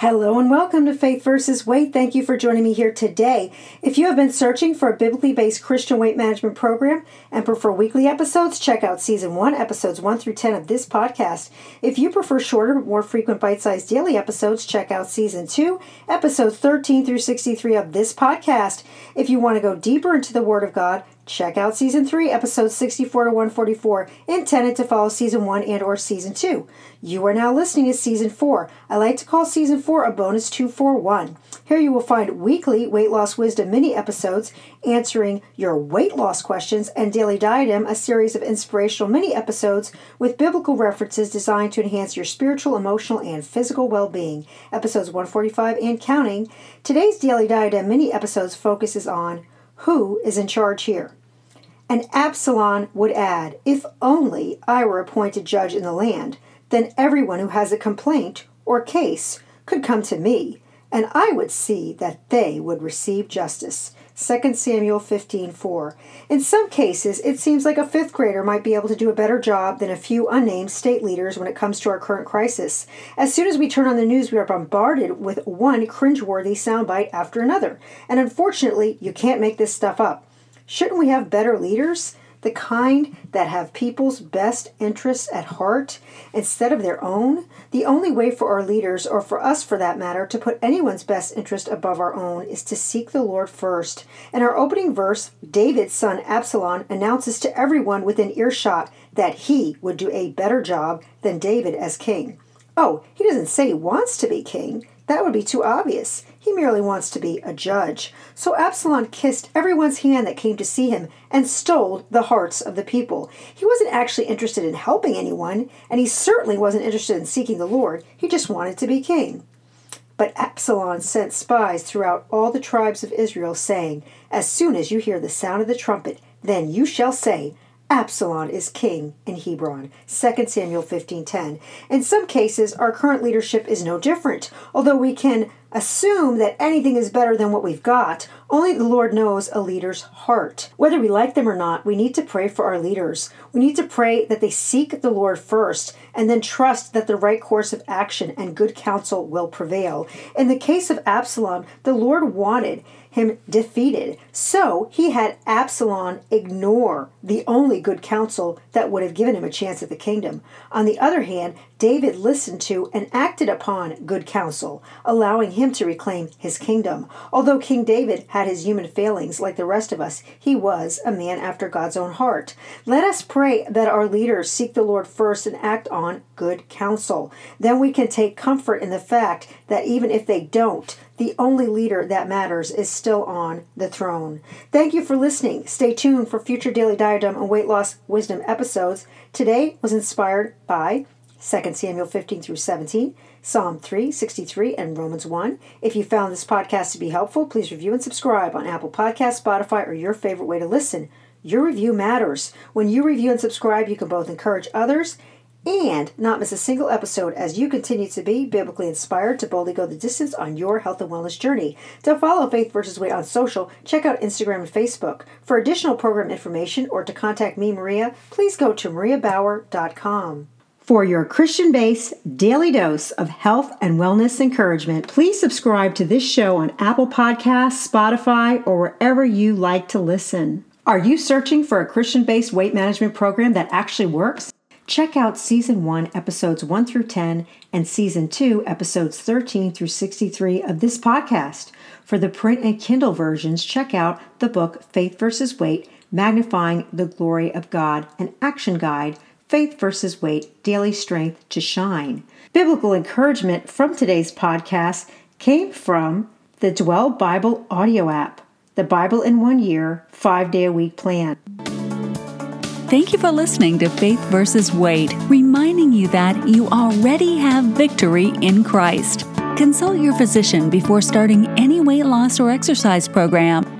Hello and welcome to Faith versus Weight. Thank you for joining me here today. If you have been searching for a biblically based Christian weight management program and prefer weekly episodes, check out season 1, episodes 1 through 10 of this podcast. If you prefer shorter but more frequent bite sized daily episodes, check out season 2, episodes 13 through 63 of this podcast. If you want to go deeper into the Word of God, Check out season 3, episodes 64 to 144, intended to follow season 1 and or season 2. You are now listening to season 4. I like to call season 4 a bonus 241. Here you will find weekly weight loss wisdom mini episodes answering your weight loss questions and daily diadem, a series of inspirational mini episodes with biblical references designed to enhance your spiritual, emotional, and physical well-being. Episodes 145 and counting. Today's daily diadem mini episodes focuses on who is in charge here? And Absalom would add, If only I were appointed judge in the land, then everyone who has a complaint or case could come to me, and I would see that they would receive justice. 2 Samuel 15:4. In some cases, it seems like a fifth grader might be able to do a better job than a few unnamed state leaders when it comes to our current crisis. As soon as we turn on the news, we are bombarded with one cringeworthy soundbite after another. And unfortunately, you can't make this stuff up. Shouldn't we have better leaders? The kind that have people's best interests at heart instead of their own. The only way for our leaders, or for us for that matter, to put anyone's best interest above our own is to seek the Lord first. In our opening verse, David's son Absalom announces to everyone within earshot that he would do a better job than David as king. Oh, he doesn't say he wants to be king. That would be too obvious. He merely wants to be a judge. So Absalom kissed everyone's hand that came to see him and stole the hearts of the people. He wasn't actually interested in helping anyone, and he certainly wasn't interested in seeking the Lord. He just wanted to be king. But Absalom sent spies throughout all the tribes of Israel, saying, As soon as you hear the sound of the trumpet, then you shall say, Absalom is king in Hebron. 2 Samuel 15:10. In some cases, our current leadership is no different. Although we can assume that anything is better than what we've got, only the Lord knows a leader's heart. Whether we like them or not, we need to pray for our leaders. We need to pray that they seek the Lord first and then trust that the right course of action and good counsel will prevail. In the case of Absalom, the Lord wanted him defeated. So he had Absalom ignore the only good counsel that would have given him a chance at the kingdom. On the other hand, David listened to and acted upon good counsel, allowing him to reclaim his kingdom. Although King David had his human failings like the rest of us, he was a man after God's own heart. Let us pray that our leaders seek the Lord first and act on good counsel. Then we can take comfort in the fact that even if they don't, the only leader that matters is still on the throne. Thank you for listening. Stay tuned for future Daily Diadem and Weight Loss Wisdom episodes. Today was inspired by 2 Samuel 15 through 17, Psalm 3, 63, and Romans 1. If you found this podcast to be helpful, please review and subscribe on Apple Podcasts, Spotify, or your favorite way to listen. Your review matters. When you review and subscribe, you can both encourage others and not miss a single episode as you continue to be biblically inspired to boldly go the distance on your health and wellness journey. To follow Faith versus Weight on social, check out Instagram and Facebook. For additional program information or to contact me, Maria, please go to mariabauer.com. For your Christian based daily dose of health and wellness encouragement, please subscribe to this show on Apple Podcasts, Spotify, or wherever you like to listen. Are you searching for a Christian based weight management program that actually works? Check out Season 1, Episodes 1 through 10, and Season 2, Episodes 13 through 63 of this podcast. For the print and Kindle versions, check out the book Faith versus Weight Magnifying the Glory of God, an action guide, Faith versus Weight Daily Strength to Shine. Biblical encouragement from today's podcast came from the Dwell Bible audio app, the Bible in One Year, five day a week plan. Thank you for listening to Faith versus Weight, reminding you that you already have victory in Christ. Consult your physician before starting any weight loss or exercise program